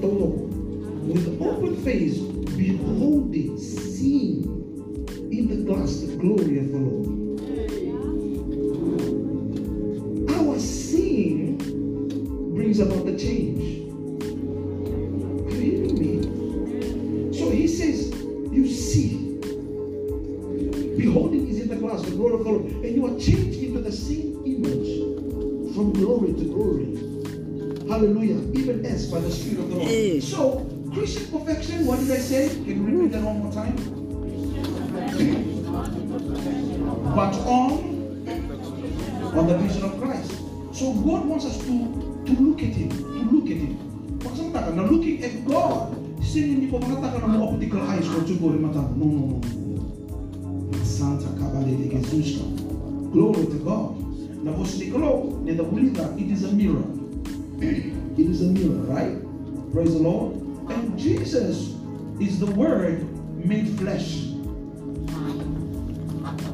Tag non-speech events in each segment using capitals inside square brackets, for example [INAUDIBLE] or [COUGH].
todo, with open face, beholding, seeing in the glass the glory of the Lord. By the Spirit of the Lord. So, Christian perfection, what did I say? Can you repeat that one more time? But on on the vision of Christ. So God wants us to, to look at Him, to look at Him. Pagkakatakan na looking at God, sino hindi ko makatakan na mga optical eyes ko tugo rin mata. No, no, no. Santa Kabale de Jesus. Glory to God. Na vos Nicolo, in the believer, it is a mirror. [CLEARS THROAT] it is a mirror, right? Praise the Lord. And Jesus is the Word made flesh.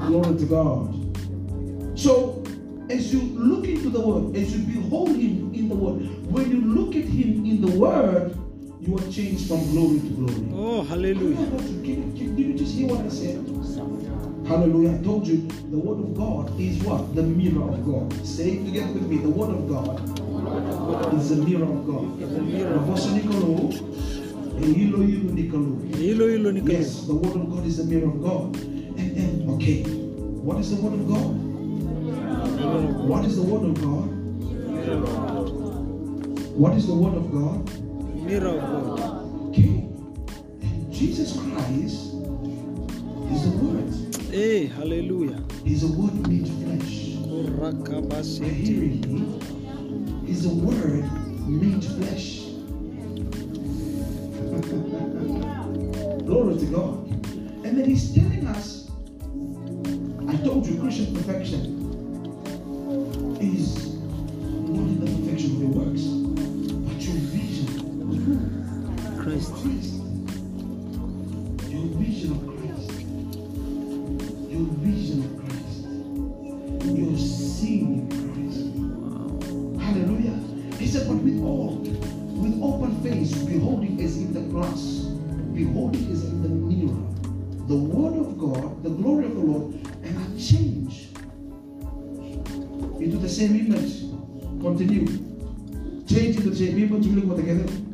Glory to God. So, as you look into the Word, as you behold Him in the Word, when you look at Him in the Word, you are changed from glory to glory. Oh, hallelujah. Can- can- Did you just hear what I said? Hallelujah. I told you the Word of God is what? The mirror of God. Say it together with me. The Word of God is the mirror of God. Navosa Nicolo, Hilo Hilo Nicolo. Hilo hilo ni kalo. Yes, the Word of God is the mirror of God. And, and okay, what is the Word of God? What is the Word of God? What is the Word of God? Mirror of God. Okay. And Jesus Christ is the Word. Hey, hallelujah. He's the Word made flesh. Are you Kurakabasiti. hearing He's the Word made flesh. Glory to God. And then he's telling us, I told you, Christian perfection all, with open face, beholding as in the glass, beholding as in the mirror, the word of God, the glory of the Lord, and I change into the same image. Continue. Change into the same image.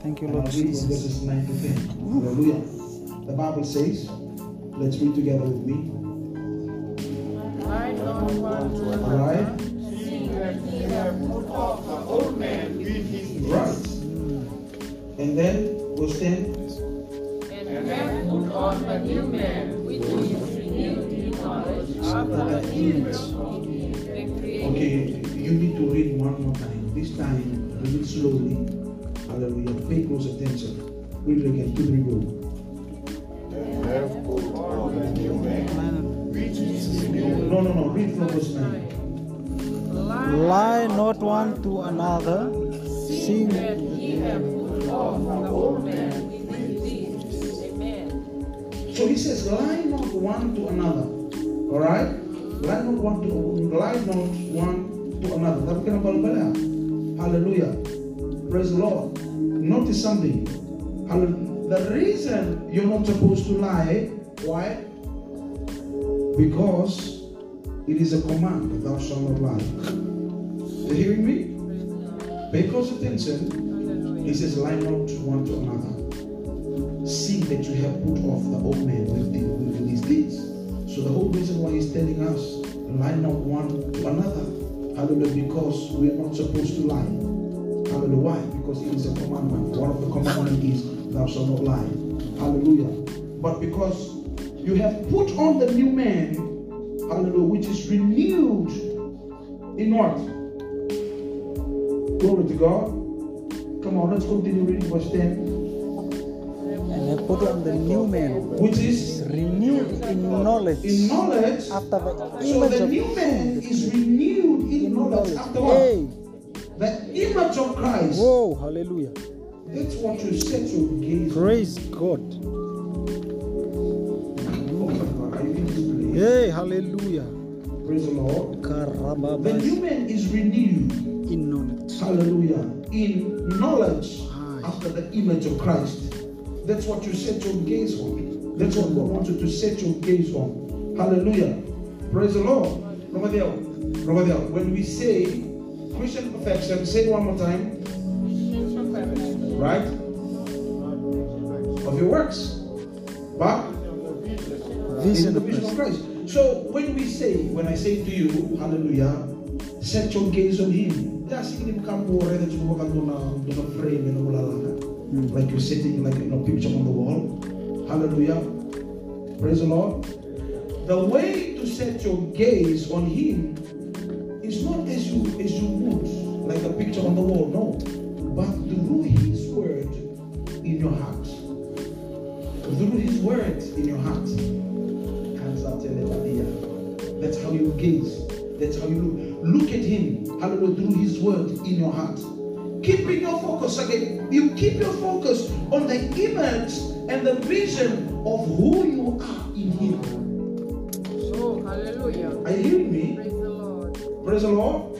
Thank you, and Lord I'll read from Jesus. verses 9 to 10. Hallelujah. The Bible says, let's read together with me. Alright? Right. And then, verse 10. And then put on the new man, which is renewed in knowledge after the image of the. Okay, you need to read one more time. This time, read slowly. Hallelujah. Pay close attention. Read it again. Two, three, go. No, no, no. Read from verse 9. Lie not one to another, Seeing that ye have put off the old man with deeds. Amen. So he says, lie not one to another. All right? Lie not one to lie not one to another. Tapi kenapa? Hallelujah. Praise the Lord. Notice something. Hallelujah. The reason you're not supposed to lie, why? Because it is a command, thou shalt not lie. You hearing me? Pay close attention. He says, lie not one to another. See that you have put off the old man with, with these deeds. So the whole reason why he's telling us, lie not one to another. Hallelujah, because we are not supposed to lie. Hallelujah. Why? Because it is a commandment. One of the commandments is thou shalt not lie. Hallelujah. But because you have put on the new man, hallelujah, which is renewed in what? Glory to God. Come on, let's continue reading verse 10. and they put on the new man, Which is renewed in knowledge, in knowledge. after the image So the new man is renewed in in knowledge. knowledge. After what? Hey, the image of Christ. Whoa, hallelujah. That's what you set your gaze. Praise God. Hey, hallelujah. Praise the Lord. The new man is renewed in knowledge. Hallelujah. In knowledge Aye. after the image of Christ. That's what you set your gaze on. That's what God wanted you to set your gaze on. Hallelujah. Praise the Lord. Over there. When we say Christian perfection, say it one more time, right? Of your works. But Vision in the of vision of Christ. So when we say, when I say to you, hallelujah, set your gaze on him. That's in come more that you walk on a frame and all that. Like you're sitting like in a picture on the wall. Hallelujah. Praise the Lord. The way to set your gaze on him is not as you as you would, like a picture on the wall, no. But through his word in your heart. Through his word in your heart. That's how you gaze. That's how you look. Look at him. Hallelujah. Through his word in your heart. Keeping your focus again. You keep your focus on the image and the vision of who you are in him. Oh, hallelujah. Are you hearing me? Praise the Lord. Praise the Lord.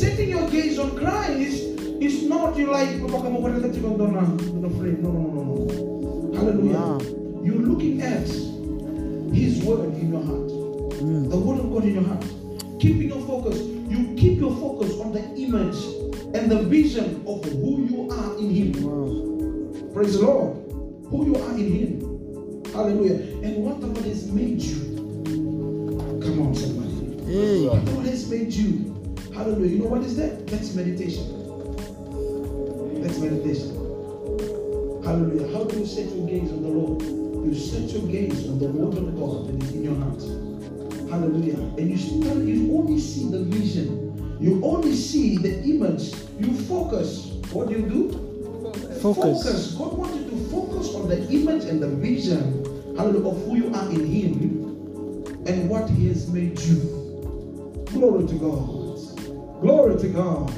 Setting your gaze on Christ is not you like "Papa, kamu pada kecil kau dona, dona frame." No, no, no, no, no. Hallelujah. Wow. You're looking at His word in your heart. Mm. The word of God in your heart. Keeping your focus. You keep your focus on the image and the vision of who you are in Him. Wow. Praise the Lord. Who you are in Him. Hallelujah. And what the Lord has made you. Come on, somebody. Hey. What the Lord has made you. Hallelujah. You know what is that? That's meditation. That's meditation. Hallelujah. How do you set your gaze on the Lord? You set your gaze on the word of God that is in your heart. Hallelujah. And you start, you only see the vision. You only see the image. You focus. What do you do? Focus. God wants you to focus on the image and the vision, hallelujah, of who you are in Him and what He has made you. Glory to God. Glory to God.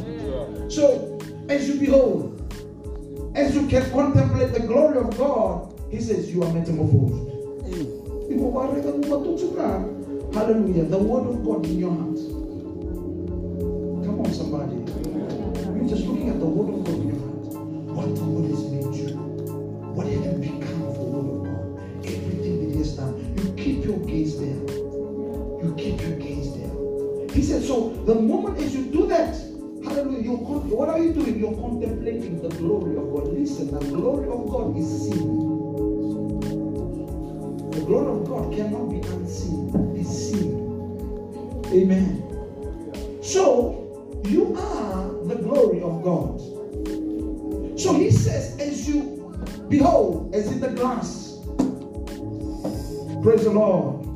So, as you behold, as you can contemplate the glory of God, He says you are metamorphosed. Hey. Ah. Hallelujah. The word of God in your heart. Come on, somebody. You're just looking at the word of God in your heart. What the word has made you. What have you become for the word of God? Everything that He has done. You keep your gaze there. You keep your gaze there. He said, so the moment as you what are you doing? You're contemplating the glory of God. Listen, the glory of God is seen. The glory of God cannot be unseen. It's seen. Amen. So, you are the glory of God. So he says, as you behold, as in the glass, praise the Lord,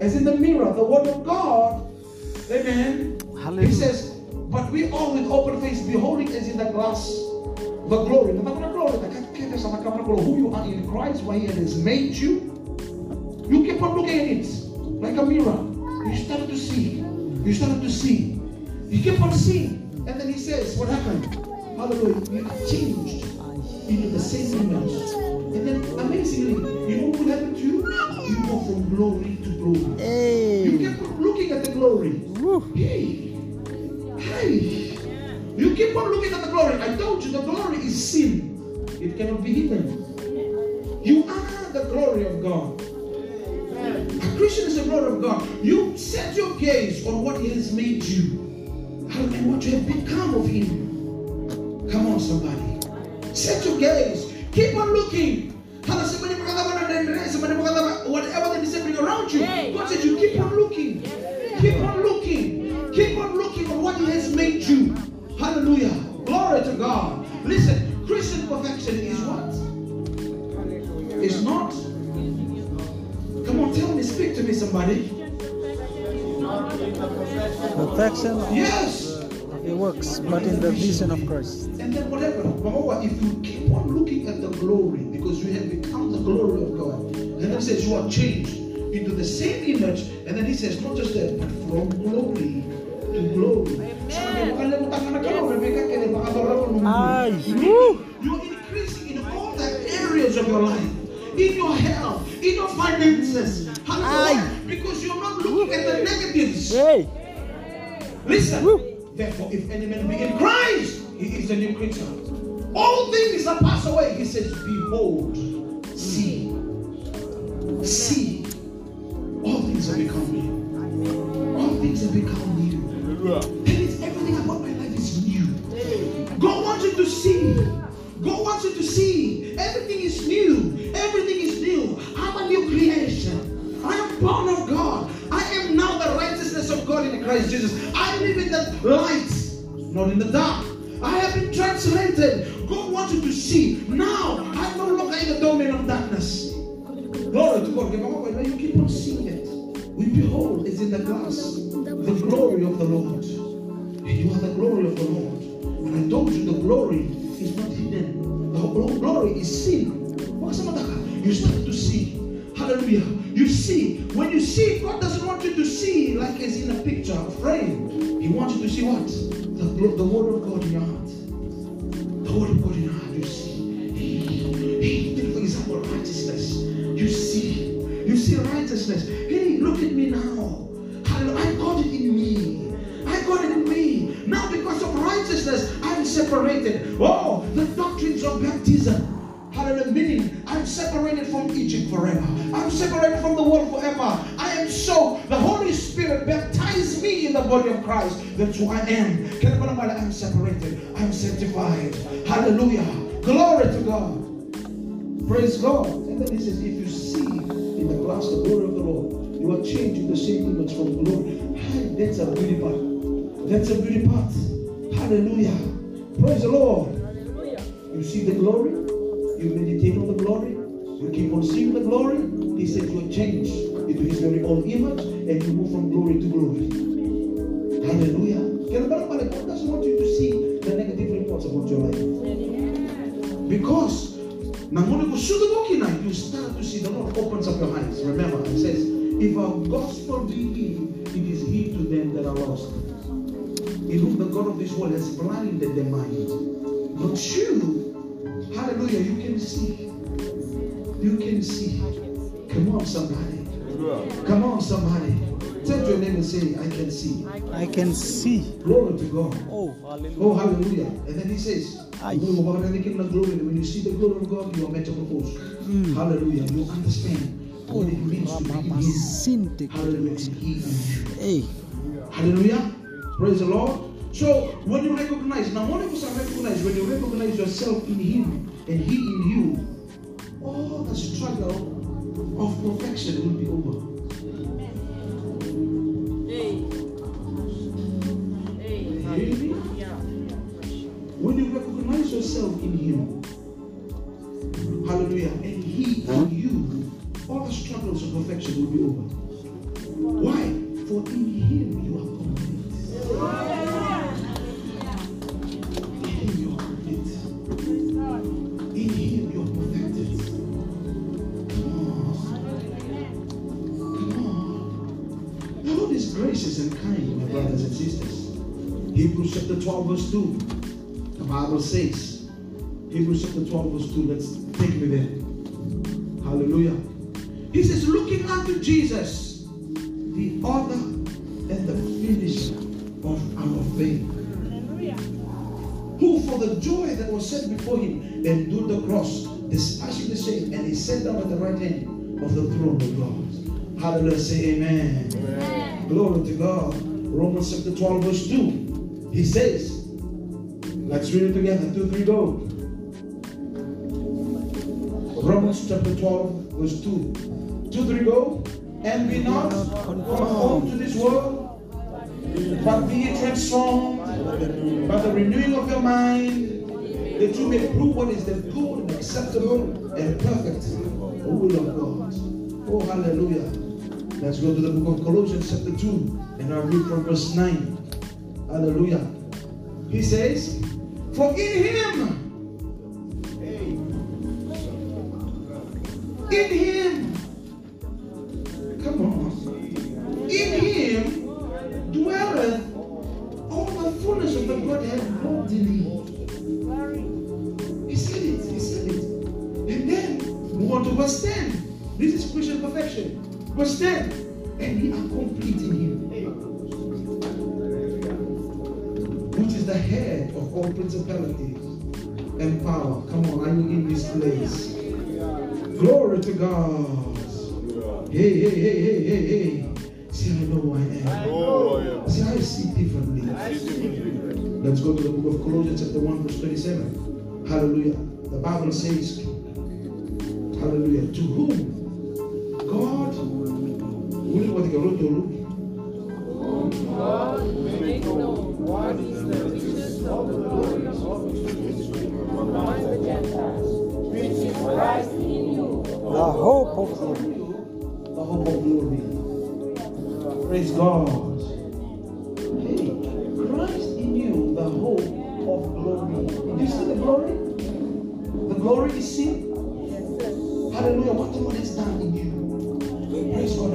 as in the mirror, the word of God, amen. He says, but we all with open face beholding as in the glass the glory. The glory, the who you are in Christ, what he has made you. You keep on looking at it like a mirror. You start to see. You start to see. You keep on seeing. And then he says, What happened? Hallelujah. You are changed into the same image. And then amazingly, you know what will happen to you? You go from glory to glory. You keep on looking at the glory. Woo. Hey. You keep on looking at the glory. I told you the glory is sin. It cannot be hidden. You are the glory of God. A Christian is the glory of God. You set your gaze on what He has made you and what you have become of Him. Come on, somebody. Set your gaze. Perfection Yes. of your works, but in the vision of Christ. And then whatever. But if you keep on looking at the glory, because you have become the glory of God, and then it says you are changed into the same image, and then he says not just that, but from glory to glory. Ay. You- You're increasing in all the areas of your life, in your health, in your finances. because you are not looking Hallelujah. things. Hey. Listen. Woo. Therefore, if any man be in Christ, he is a new creature. All things are passed away. He says, Behold, see, see. All things have become new. All things have become new. That means everything about my life is new. God wants you to see. God wants you to see. Everything is new. Everything is new. I'm a new creation. Jesus. I live in the light, not in the dark. I have been translated. God wants you to see. Now, I'm no longer in the domain of darkness. Glory to God. When you keep on seeing it, we behold is in the glass the glory of the Lord. You are the glory of the Lord. And I told you the glory is not hidden. The glory is seen. You start to see. Hallelujah. You see. When you see, God doesn't want you to see like as in a picture, a frame. He wants you to see what? The, the word of God in your heart. The word of God in your heart. You see. Hey, take for example, righteousness. You see. You see righteousness. Hey, look at me now. I got it in me. I got it in me. Now, because of righteousness, I'm separated. Oh, the doctrines of baptism. Hallelujah. Meaning, I'm separated from Egypt forever. I'm separated from the world forever. I am so. The Holy Spirit baptized me in the body of Christ. That's who I am. Can I put I'm separated. I'm sanctified. Hallelujah. Glory to God. Praise God. And then he says, if you see in the glass the glory of the Lord, you are changed to the same image from glory. Hi, That's a beauty part. That's a beauty part. Hallelujah. Praise the Lord. Hallelujah. You see the glory, you meditate on the glory, you keep on seeing the glory. He says you are changed into his very own image and you move from glory to glory. Hallelujah. God doesn't want you to see the negative reports about your life. Because you start to see the Lord opens up your eyes. Remember, he says, if our gospel be hid, it is hid to them that are lost. In whom the God of this world has blinded their mind. But you, hallelujah, you can see. You can see. Come on, somebody. Come on, somebody. Turn to your name and say, I can see. I can see. Glory to God. Oh, hallelujah. Oh, hallelujah. And then he says, Aye. When you see the glory of God, you are metamorphosed. Mm. Hallelujah. You understand Oh, what it means to be oh, in Hallelujah. And He in you. Hey. Hallelujah. Praise the Lord. So when you recognize, now one of us are recognize, when you recognize yourself in Him and He in you, all the struggle of perfection will be over. You hear? When you recognize yourself in Him, hallelujah, and He in you, all the struggles of perfection will be over. Why? For in 12, verse 2. The Bible says, Hebrews chapter 12, verse 2. Let's take me there. Hallelujah. He says, looking unto Jesus, the author and the finisher of our faith. Who for the joy that was set before him endured the cross, despising the shame, and he sat down at the right hand of the throne of God. Hallelujah. Say amen. Glory to God. Romans chapter 12, verse 2. He says, Let's read it together. Two, three, go. Romans chapter 12, verse 2. Two, three, go. And be not conformed to this world, but be transformed by the renewing of your mind, that you may prove what is the good and acceptable and perfect will of God. Oh, hallelujah. Let's go to the book of Colossians, chapter 2, and I'll read from verse 9. Hallelujah. He says, For in him, in him, and. Come on, are you in this place? Glory to God. Hey, hey, hey, hey, hey, hey. See, I know who I am. Yeah. See, I see differently. Let's go to the book of Colossians, chapter 1, verse 27. Hallelujah. The Bible says, Hallelujah. To whom God will what the Lord? God make known what is the riches of the glory The hope of glory. The hope of glory. Praise God. Hey, Christ in you, the hope of glory. Do you see the glory? The glory is seen. Hallelujah. What the Lord has done in you. Praise God.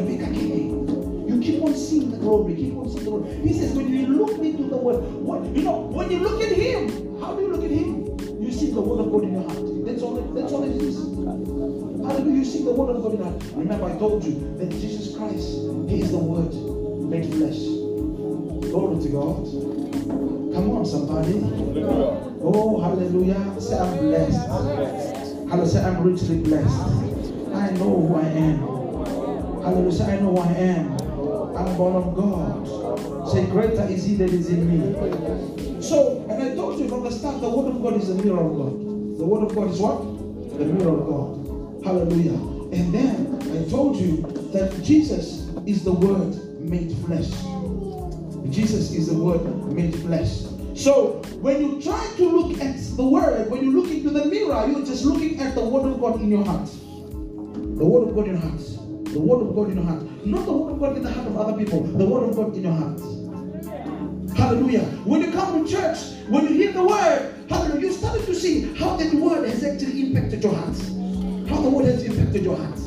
You keep on seeing the glory. Keep on seeing the glory. He says, when you look into the word, what you know, Hallelujah. See the word of God in heart. Remember, I told you that Jesus Christ, is the word made flesh. Glory to God. Come on, somebody. Oh, hallelujah. Say I'm blessed. Hallelujah. Say I'm richly blessed. I know who I am. Hallelujah. Say I know who I am. I'm born of God. Say greater is he that is in me. So, and I told you from the start, the word of God is the mirror of God. The word of God is what? The mirror of God. Hallelujah. And then I told you that Jesus is the word made flesh. Jesus is the word made flesh. So when you try to look at the word, when you look into the mirror, you're just looking at the word of God in your heart. The word of God in your heart. The word of God in your heart. Not the word of God in the heart of other people. The word of God in your heart. Hallelujah. When you come to church, when you hear the word, hallelujah, you started to see how that word has actually impacted your heart. How the word has impacted your heart.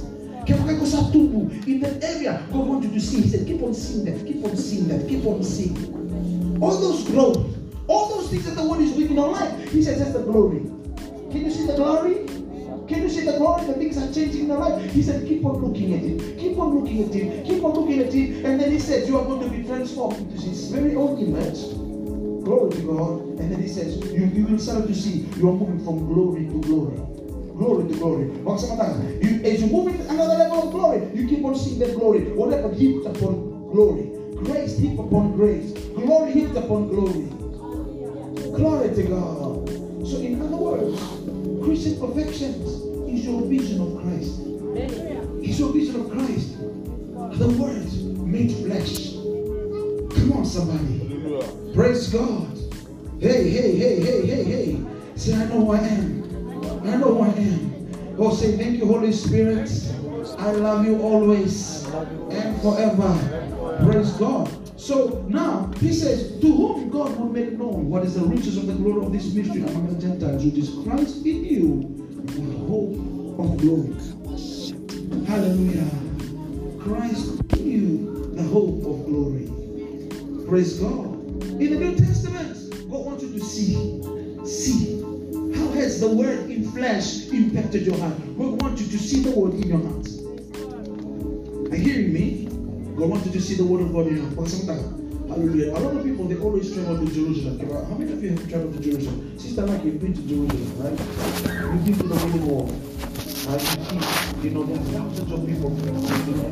In that area, God wanted to see. He said, keep on seeing that, keep on seeing that, keep on seeing. All those growth, all those things that the word is doing in our life, He says that's the glory. Can you see the glory? Can you see the glory? The things are changing in our life. He said, keep on looking at it. Keep on looking at it. Keep on looking at it. And then he said, you are going to be transformed into his very own image. Glory to God. And then he says, you, you will start to see you are moving from glory to glory. Glory to glory. Or sometimes, you, as you move into another level of glory, you keep on seeing that glory. Whatever heaped upon glory. Grace heaped upon grace. Glory heaped upon glory. Glory to God. So, in other words, Christian perfection is your vision of Christ. It's your vision of Christ. The Word made flesh. Come on, somebody. Praise God. Hey, hey, hey, hey, hey, hey. Say, I know who I am. I know who I am. Oh, say, thank you, Holy Spirit. I love you always and forever. Praise God. So now he says, To whom God will make known what is the riches of the glory of this mystery among the Gentiles, which is Christ in you, the hope of glory. Hallelujah. Christ in you, the hope of glory. Praise God. In the New Testament, God wants you to see, see has the word in flesh impacted your heart. God wants you to see the word in your heart. Are you hearing me? God wants you to see the word of God in your heart. Sometimes, Hallelujah. A lot of people they always travel to Jerusalem. How many of you have traveled to Jerusalem? Sister Mike, you've been to Jerusalem, right? You've been to the Wailing Wall. Right? You see, you know, there are thousands of people you know,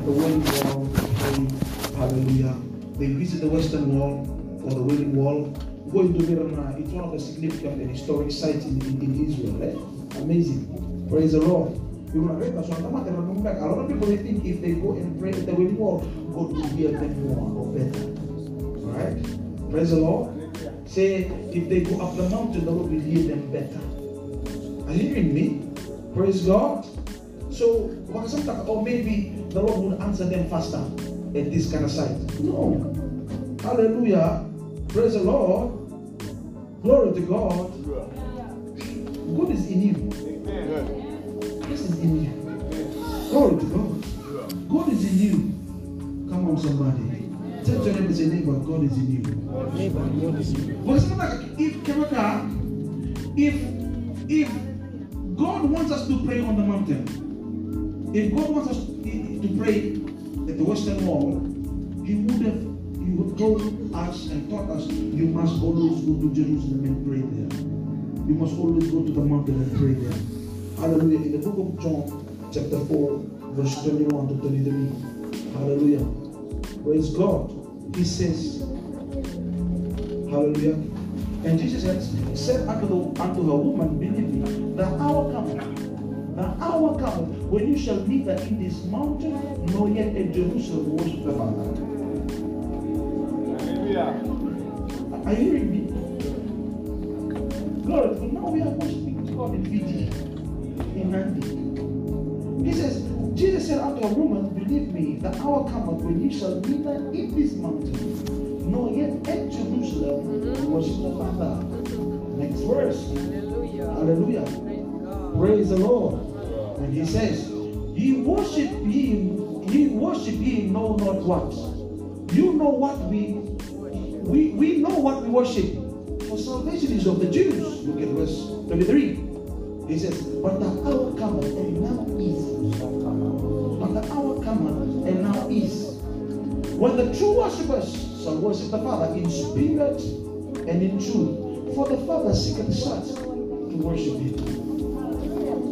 the Wailing Wall. They, hallelujah. They visit the Western Wall or the Wailing Wall. Go into Mirna. It's one of the significant and historic sites in, in, in Israel. Eh? Amazing. Praise the Lord. You're gonna read back. A lot of people they think if they go and pray at the Wailing Wall, God will hear them more or better. Alright? Praise the Lord. Say, if they go up the mountain, the Lord will hear them better. Are you hearing me? Praise God. So, or maybe the Lord will answer them faster at this kind of site. No. Hallelujah. Praise the Lord. Glory to God. God is in you. This is in you. Glory to God. God is in you. Come on, somebody. Tell your neighbor, say, neighbor, God is in you. God is in you. But it's not like if Kemaka, if if God wants us to pray on the mountain, if God wants us to pray at the Western Wall, He would have He told us and taught us you must always go to Jerusalem and pray there. You must always go to the mountain and pray there. Hallelujah. In the book of John, chapter 4, verse 21 to 23. Hallelujah. Praise God. He says, Hallelujah. And Jesus had said unto, the, unto her woman, Believe me, the hour cometh the hour comes when you shall neither in this mountain nor yet in Jerusalem worship the Father. Are you hearing me? Glory. Now we are worshiping God in Fiji, in Nandi. He says, Jesus said unto a woman, Believe me, the hour cometh when you shall neither in this mountain nor yet at Jerusalem mm-hmm. worship the Father. Mm-hmm. Next verse. Hallelujah. Hallelujah. Praise the Lord. And he says, Ye worship him, ye worship ye know not what. You know what we we we know what we worship. For salvation is of the Jews. Look at verse 23. He says, But the hour cometh and now is. But the hour cometh and now is. When the true worshippers shall worship the Father in spirit and in truth. For the Father seeketh such to worship him.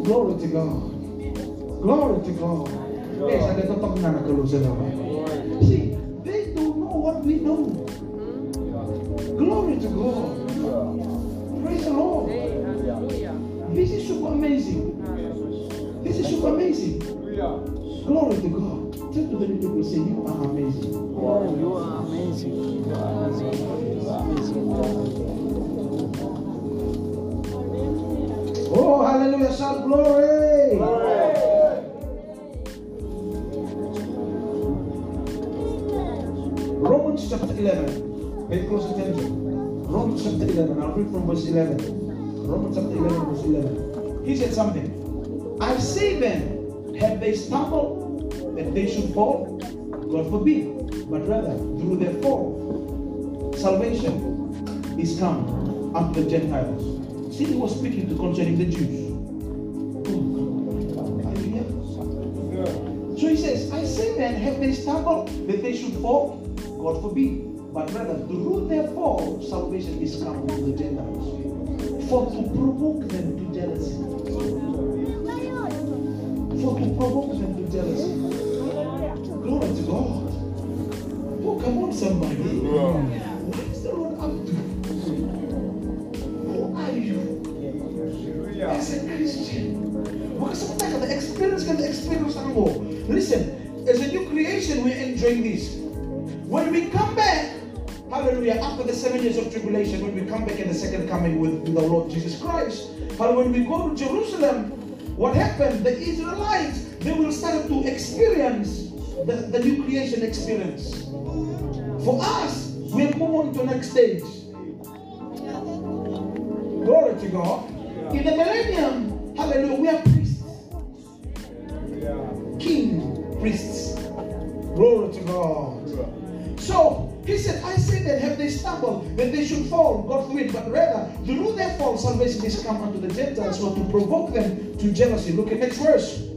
Glory to God. Glory to God. Yes, ada tetap na kalau. See, they don't know what we know. To God. Praise the Lord. This is super amazing. This is super amazing. Glory to God. Tell to the people say you are amazing. Oh, you are amazing. You are amazing. You are amazing. Oh, hallelujah. Shout glory. From verse 11. Romans chapter 11, verse 11. He said something. I say then, have they stumbled that they should fall? God forbid. But rather, through their fall, salvation is come unto the Gentiles. See, he was speaking to concerning the Jews. So he says, I say then, have they stumbled that they should fall? God forbid. But rather, through their fall, salvation is come to the Gentiles. For to provoke them to jealousy. For to provoke them to jealousy. Glory to God. Oh, come on, somebody. What is the Lord up to? Who are you? as a Christian. Because sometimes the experience can experience go. Listen, as a new creation, we're enjoying this. When we come back, hallelujah, after the seven years of tribulation, when we come back in the second coming with, the Lord Jesus Christ, But when we go to Jerusalem, what happened? The Israelites, they will start to experience the, the new creation experience. For us, we move on to next stage. Glory to God. That they should fall, God forbid, but rather through their fall, salvation is come unto the Gentiles, so to provoke them to jealousy. Look at next verse.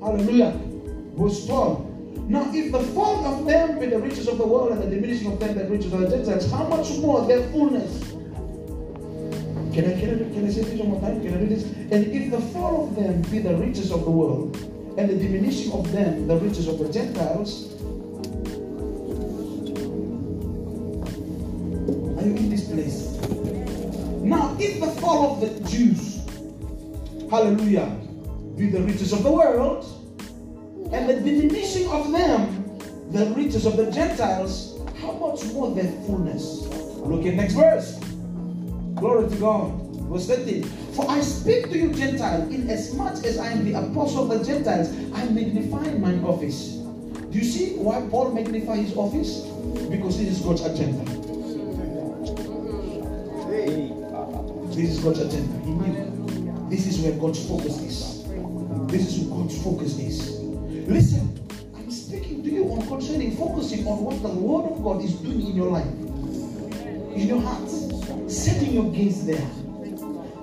Hallelujah. Verse 12. Now, if the fall of them be the riches of the world and the diminishing of them the riches of the Gentiles, how much more their fullness? Can I, can, I, can I say this one more time? Can I read this? And if the fall of them be the riches of the world, and the diminishing of them the riches of the Gentiles, are you in this place? Now, if the fall of the Jews, hallelujah, be the riches of the world, and the diminishing of them the riches of the Gentiles, how much more their fullness? Look at next verse. Glory to God. Verse 13. For I speak to you, Gentile, inasmuch as I am the apostle of the Gentiles, I magnify mine office. Do you see why Paul magnified his office? Because this is God's agenda. This is God's agenda. He knew. This is where God's focus is. This is where God's focus is. Listen, I'm speaking to you on concerning focusing on what the Word of God is doing in your life, in your heart, setting your gaze there.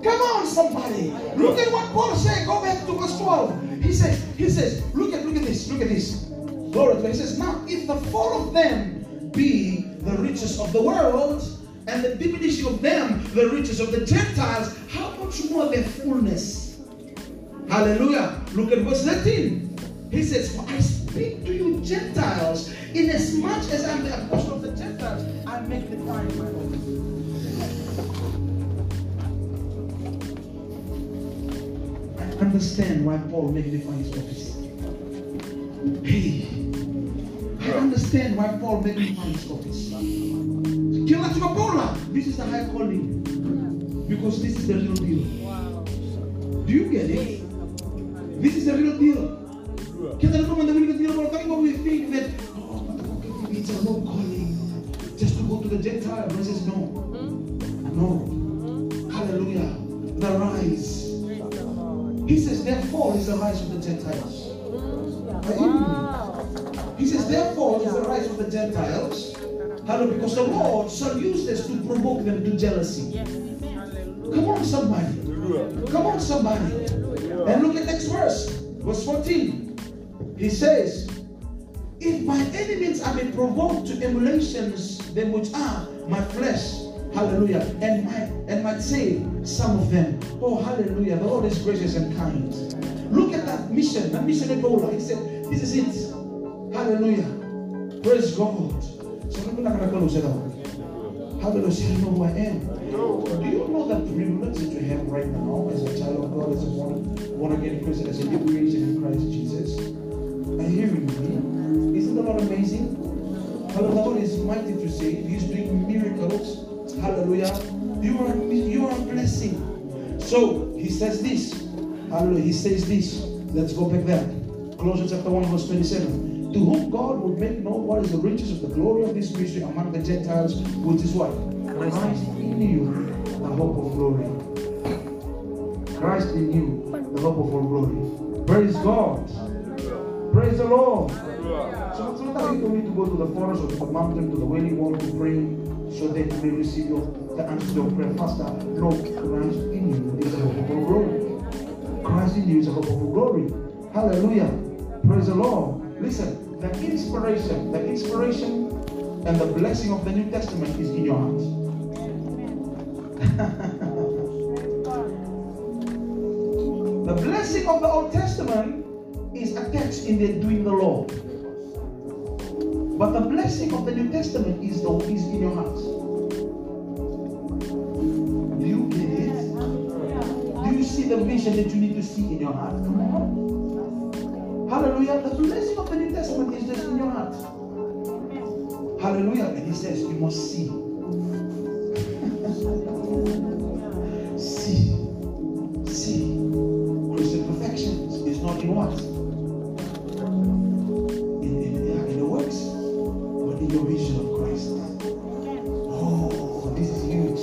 Come on, somebody. Look at what Paul said. Go back to verse 12. He says, he says, look at look at this, look at this. Glory to God. He says, now if the four of them be the riches of the world and the diminishing of them, the riches of the Gentiles, how much more the fullness? Hallelujah. Look at verse 13. He says, For I speak to you Gentiles, inasmuch as I'm the apostle of the Gentiles, I magnify my office. I understand why Paul magnified his office. Hey, I understand why Paul magnified his office. Kila chukua Paula, this is a high calling. Because this is the real deal. Wow. Do you get it? This is the real deal. Kita lihat teman-teman kita tidak boleh tapi we think that oh, it's a low calling just to go to the Gentile. He says no, hmm? no. Hallelujah. The rise. The. He says therefore is the rise of the Gentiles. Hmm? Are you? Wow. He says, therefore, is the rise of the Gentiles. Because the Lord shall use this to provoke them to jealousy. Yes. Come on, somebody. Come on, somebody. And look at next verse, verse 14. He says, If my enemies are be provoked to emulations, them which are my flesh, hallelujah, and might and might say some of them, oh hallelujah, the Lord is gracious and kind. Look at that mission, that mission Ebola. He said, This is it. Hallelujah. Praise God. So I'm not call you Hallelujah. Say, I know who I am. Do you know the privilege that you have right now as a child of God, as a born, born again Christian, as a new creation in Christ Jesus? Are you hearing me? Isn't the Lord amazing? Hallelujah. The Lord is mighty to save. He's doing miracles. Hallelujah. You are you are a blessing. So he says this. Hallelujah. He says this. Let's go back there. Colossians chapter 1, verse 27. To whom God would make known what is the riches of the glory of this mystery among the Gentiles, which is what? Christ in you, the hope of glory. Christ in you, the hope of all glory. Praise God. Praise the Lord. So sometimes you don't need to go to the forest or to the mountain, to the wailing wall to pray so that you may receive your, the answer to your prayer faster. No, Christ in you is the hope of all glory. Christ in you is the hope of all glory. Hallelujah. Praise the Lord. Listen, the inspiration, the inspiration and the blessing of the New Testament is in your heart. [LAUGHS] The blessing of the Old Testament is attached in the doing the law. But the blessing of the New Testament is, the, is in your heart. Do you get it? Do you see the vision that you need to see in your heart? Your heart. Hallelujah. And he says, You must see. see. See. Christian perfection is not in what? In, in, in the works, but in your vision of Christ. Oh, this is huge,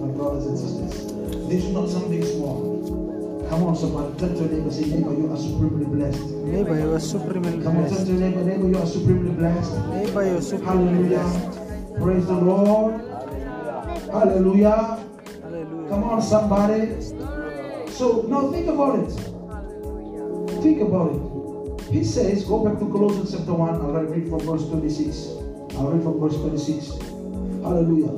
my brothers and sisters. This is not something small. Come on, somebody, turn to your neighbor, say, neighbor, you are supremely blessed. Neighbor, you are supremely Come on, turn blessed. You are supremely blessed. Neighbor, you are supremely blessed. Hallelujah. Praise the Lord. Hallelujah. Hallelujah. Come on, somebody. So now think about it. Think about it. He says, go back to Colossians chapter 1. I'll read from verse 26. I'll read from verse 26. Hallelujah.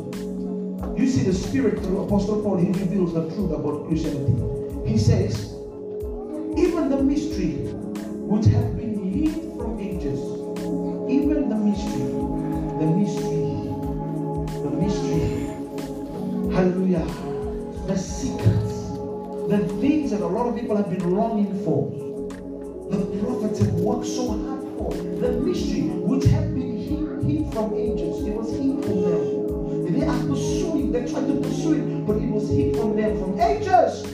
You see the spirit through Apostle Paul, he reveals the truth about Christianity. He says, even the mystery which had been people have been longing for, the prophets have worked so hard for, the mystery which had been hid, from ages, it was hid from them. They are pursuing, they tried to pursue it, but it was hid from them from ages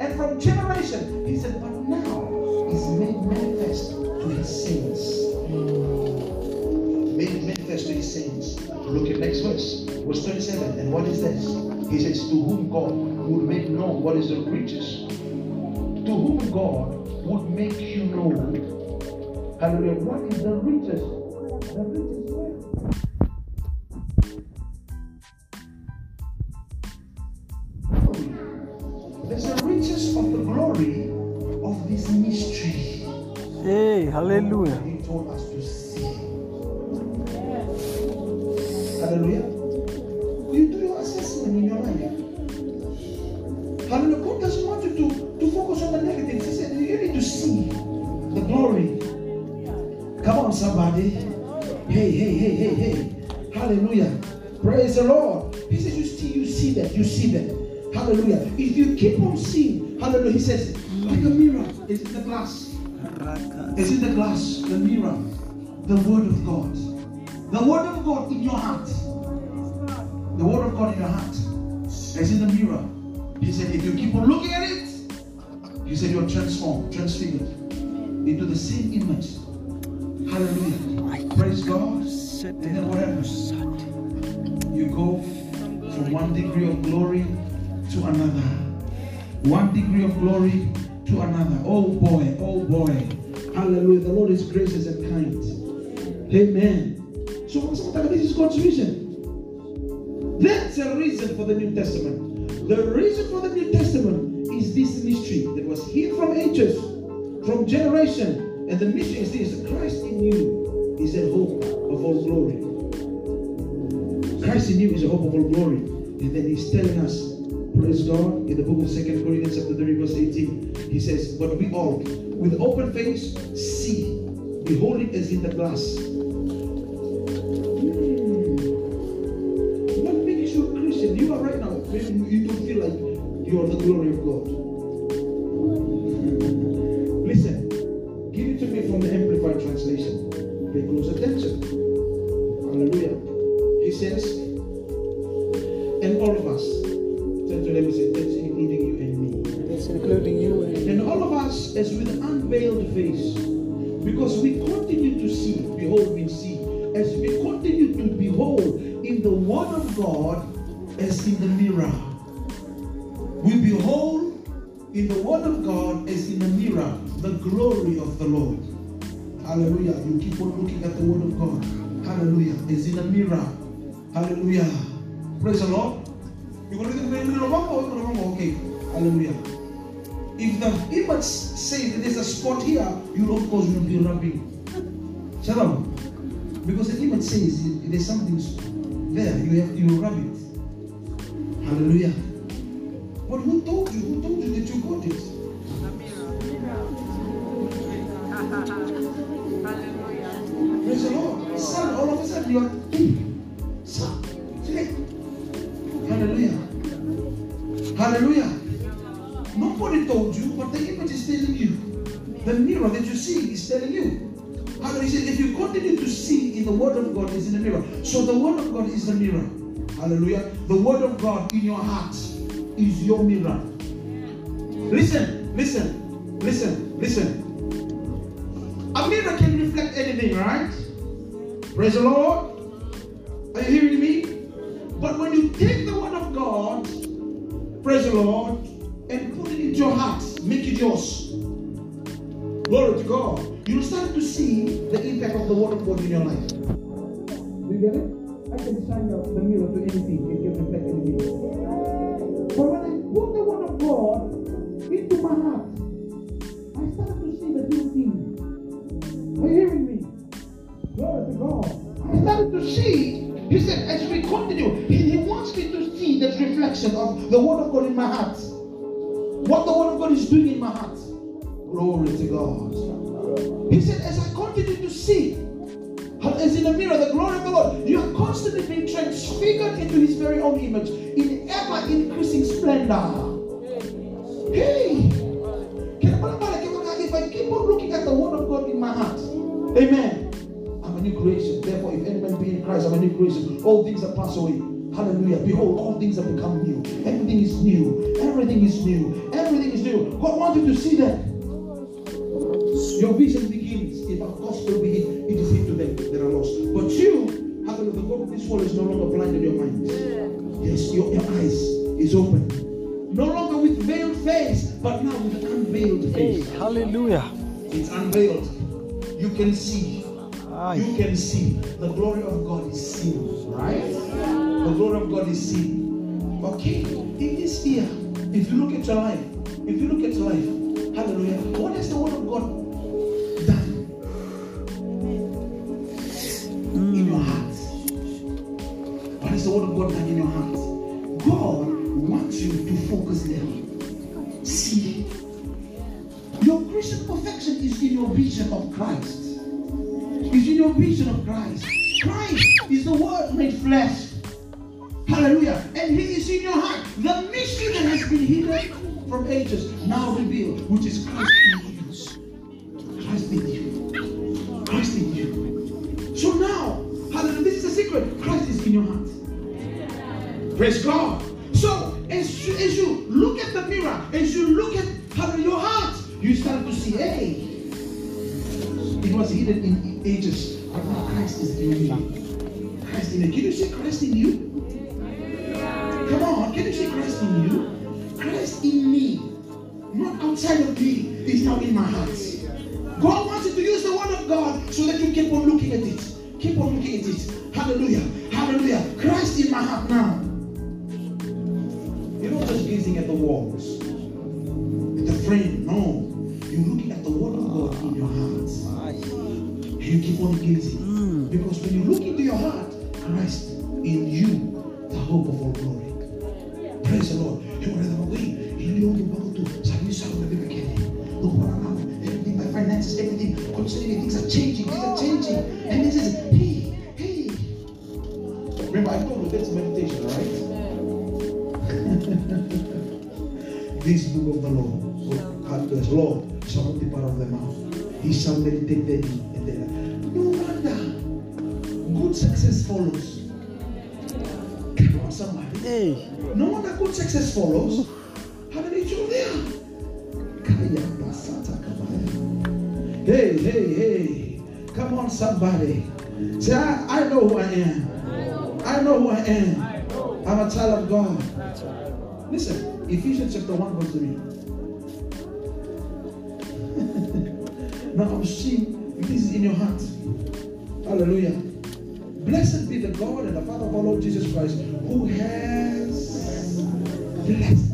and from generation. He said, but now is made manifest to his saints. Hmm. Made manifest to his saints. Look at next verse, verse 27. And what is this? He says, To whom God would make known what is the riches. To whom God would make you know. Hallelujah. What is the riches? The riches where? There's the riches of the glory of this mystery. Hey, hallelujah. He told us. Hallelujah. Somebody? Hey, hey, hey, hey, hey. Hallelujah. Praise the Lord. He says, You see, you see that, you see that. Hallelujah. If you keep on seeing, hallelujah, he says, like a mirror is in the glass. It's in the glass, the mirror, the word of God. The word of God in your heart. The word of God in your heart. Is in the mirror. He said, if you keep on looking at it, he said you're transformed, transfigured into the same image. Hallelujah. Praise God. And then what happens? You go from one degree of glory to another. One degree of glory to another. Oh boy, oh boy. Hallelujah. The Lord is gracious and kind. Amen. So this is God's vision. That's a reason for the New Testament. The reason for the New Testament is this mystery that was hid from ages, from generation. And the mystery is this Christ in you is a hope of all glory. Christ in you is a hope of all glory. And then he's telling us, praise God, in the book of Second Corinthians chapter 3, verse 18, he says, But we all, with open face, see, behold it as in the glass. And all of us, turn to them and say, that's including you and me. It's including you and me. And all of us, as with unveiled face, because we continue to see, behold, we see, as we continue to behold in the Word of God as in the mirror. We behold in the Word of God as in a mirror the glory of the Lord. Hallelujah. You keep on looking at the Word of God. Hallelujah. As in a mirror. Hallelujah. Praise the Lord. You want to look at the mirror? Okay. Hallelujah. If the image says that there's a spot here, you of course will be rubbing. Shalom. Because the image says there's something there, you have you rub it. Hallelujah. But who told you? Who told you that you got it? Hallelujah. [LAUGHS] Praise the Lord. Son, all of a sudden you are Hallelujah. Nobody told you, but the image is telling you. The mirror that you see is telling you. Hallelujah. He If you continue to see in the word of God is in the mirror. So the word of God is the mirror. Hallelujah. The word of God in your heart is your mirror. Listen, listen, listen, listen. A mirror can reflect anything, right? Praise the Lord. Are you hearing me? But when you take the word of God, praise the Lord, and put it into your heart, make it yours. Glory to God. You'll start to see the impact of the word of God in your life. Do you get it? I can shine out the mirror to anything, it can reflect anything. But when I put the word of God into my heart, I start to see the new thing. Are you hearing me? Glory to God. I started to see. He said, as we continue, he, he wants me to see that reflection of the word of God in my heart. What the word of God is doing in my heart. Glory to God. He said, as I continue to see, as in a mirror, the glory of the Lord, you are constantly being transfigured into his very own image in ever increasing splendor. Hey! If I keep on looking at the word of God in my heart, amen. A new creation. Therefore, if any man be in Christ, I'm a new creation. All things are passed away. Hallelujah. Behold, all things have become new. Everything is new. Everything is new. Everything is new. God wants you to see that. Your vision begins. If our gospel begins, it is hid to them that are lost. But you, hallelujah, the God of this world is no longer blind in your mind. Yes, your, your eyes is open. No longer with veiled face, but now with unveiled Hey, face. hallelujah. It's unveiled. You can see. You can see. The glory of God is seen. Right? The glory of God is seen. Okay? In this year, if you look at your life, if you look at your life, hallelujah, what has the word of God done in your heart? What has the word of God done in your heart? God wants you to focus there. See. Your Christian perfection is in your vision of Christ. Your vision of Christ. Christ is the Word made flesh. Hallelujah. And He is in your heart. The mystery that has been hidden from ages now revealed, which is Christ in you. Christ in you. Christ in you. So now, hallelujah, this is a secret. Christ is in your heart. Praise God. So as you, as you look at the mirror, as you look at hallelujah, your heart, you start to see, hey, it was hidden in ages, Christ is in you. Christ in you. Can you see Christ in you? Come on, can you see Christ in you? Christ in me, not outside of me, is now in my heart. God wants you to use the word of God so that you keep on looking at it. Keep on looking at it. Hallelujah. Hallelujah. Christ in my heart now. Christ Hey, hey, hey. Come on, somebody. Say, I, I know who I am. I know who I am. I'm a child of God. Listen, Ephesians chapter 1, verse 3. [LAUGHS] now I'm seeing this is in your heart. Hallelujah. Blessed be the God and the Father of our Lord Jesus Christ, who has blessed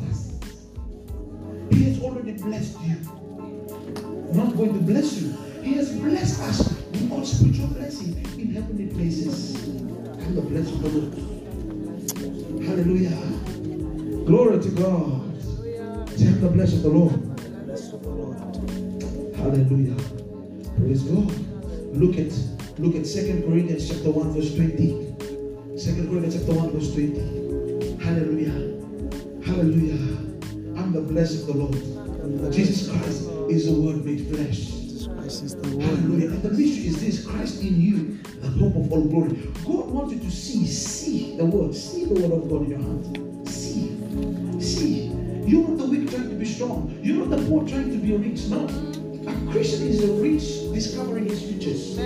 the blessed of the Lord. Bless the Lord. Hallelujah. Praise God. Look at look at 2 Corinthians chapter 1, verse 20. 2 Corinthians chapter 1, verse 20. Hallelujah. Hallelujah. I'm the blessed of the Lord. Jesus Christ is the word made flesh. Jesus Christ is the word. Hallelujah. And the mystery is this Christ in you, the hope of all glory. God wants you to see, see the word, see the word of God in your heart. See. Strong. You're not the poor trying to be rich. No. A Christian is a rich discovering his riches.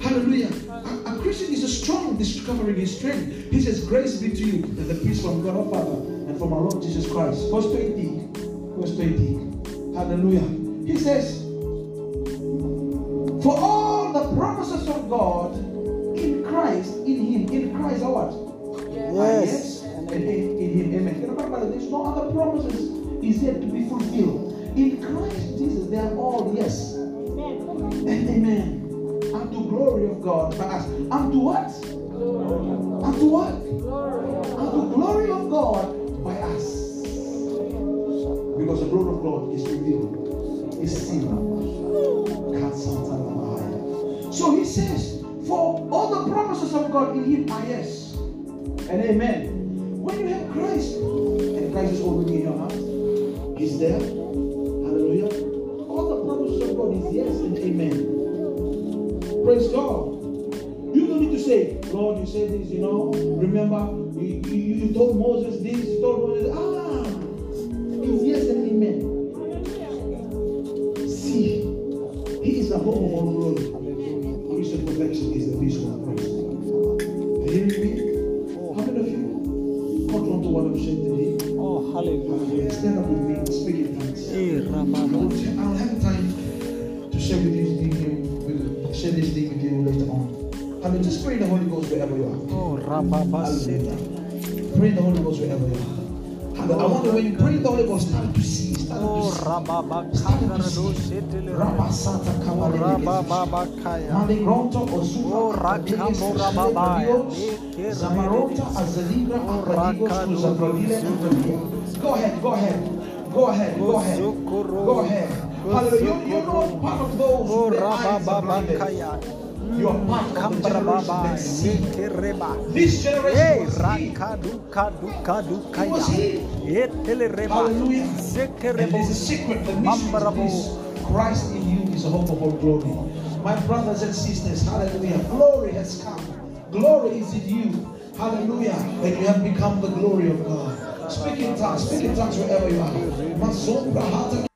Hallelujah. A, a Christian is a strong discovering his strength. He says, Grace be to you and the peace from God our Father and from our Lord Jesus Christ. Verse 20. Verse 20. Hallelujah. He says, For all the promises of God in Christ, in Him, in Christ are what? Are Yes. Ah, and in, in Him, amen. Remember there's no other promises is yet to be fulfilled. In Christ Jesus, they are all yes. And amen. [LAUGHS] Unto glory of God by us. Unto what? Unto what? Unto glory of God by us. Because the glory of God is revealed. Is seen. So he says, for all the promises of God in him are yes. And amen. When you have Christ, and Christ is already in your heart, He's there. Hallelujah. All the promises of God is yes and amen. Praise God. You don't need to say, Lord, you said this, you know. Remember, you, you, you told Moses this, you told Moses, ah, it's yes and amen. See, He is the hope of all glory. Christian perfection is the vision of Christ. To what I'm saying today? Oh, hallelujah. Stand up with me and speak in tongues. Eh, I I'll have time to share with this thing with share this thing with you later on. Hallelujah. Just pray the Holy Ghost wherever you are. Oh, Rababa. Pray the Holy Ghost wherever you are. I wonder when you pray the Holy Ghost, start to see, start Oh, to see. Rababa Start to Kandarado see. Setele. Rabasata Oh, kabalele. Rababa Kaya. Maligronto ozuka Oh, akadege Rakamora sesele Babaya. Dios. Eke Zamarota azaligra Oh, akadigos Rakado kuzavrodile Zuzu. Go ahead, go ahead. Go ahead, go ahead. Go ahead. Hallelujah. You, you're not part of those Oh, whose eyes are blinded. You are part of the generation baba. that see. This generation was he. It was he. Hallelujah. And there's a secret. The mystery is. Christ in you is the hope of all glory. My brothers and sisters, hallelujah. Glory has come. Glory is in you. Hallelujah. And you have become the glory of God. Speak in tongues. Speak in tongues wherever you are.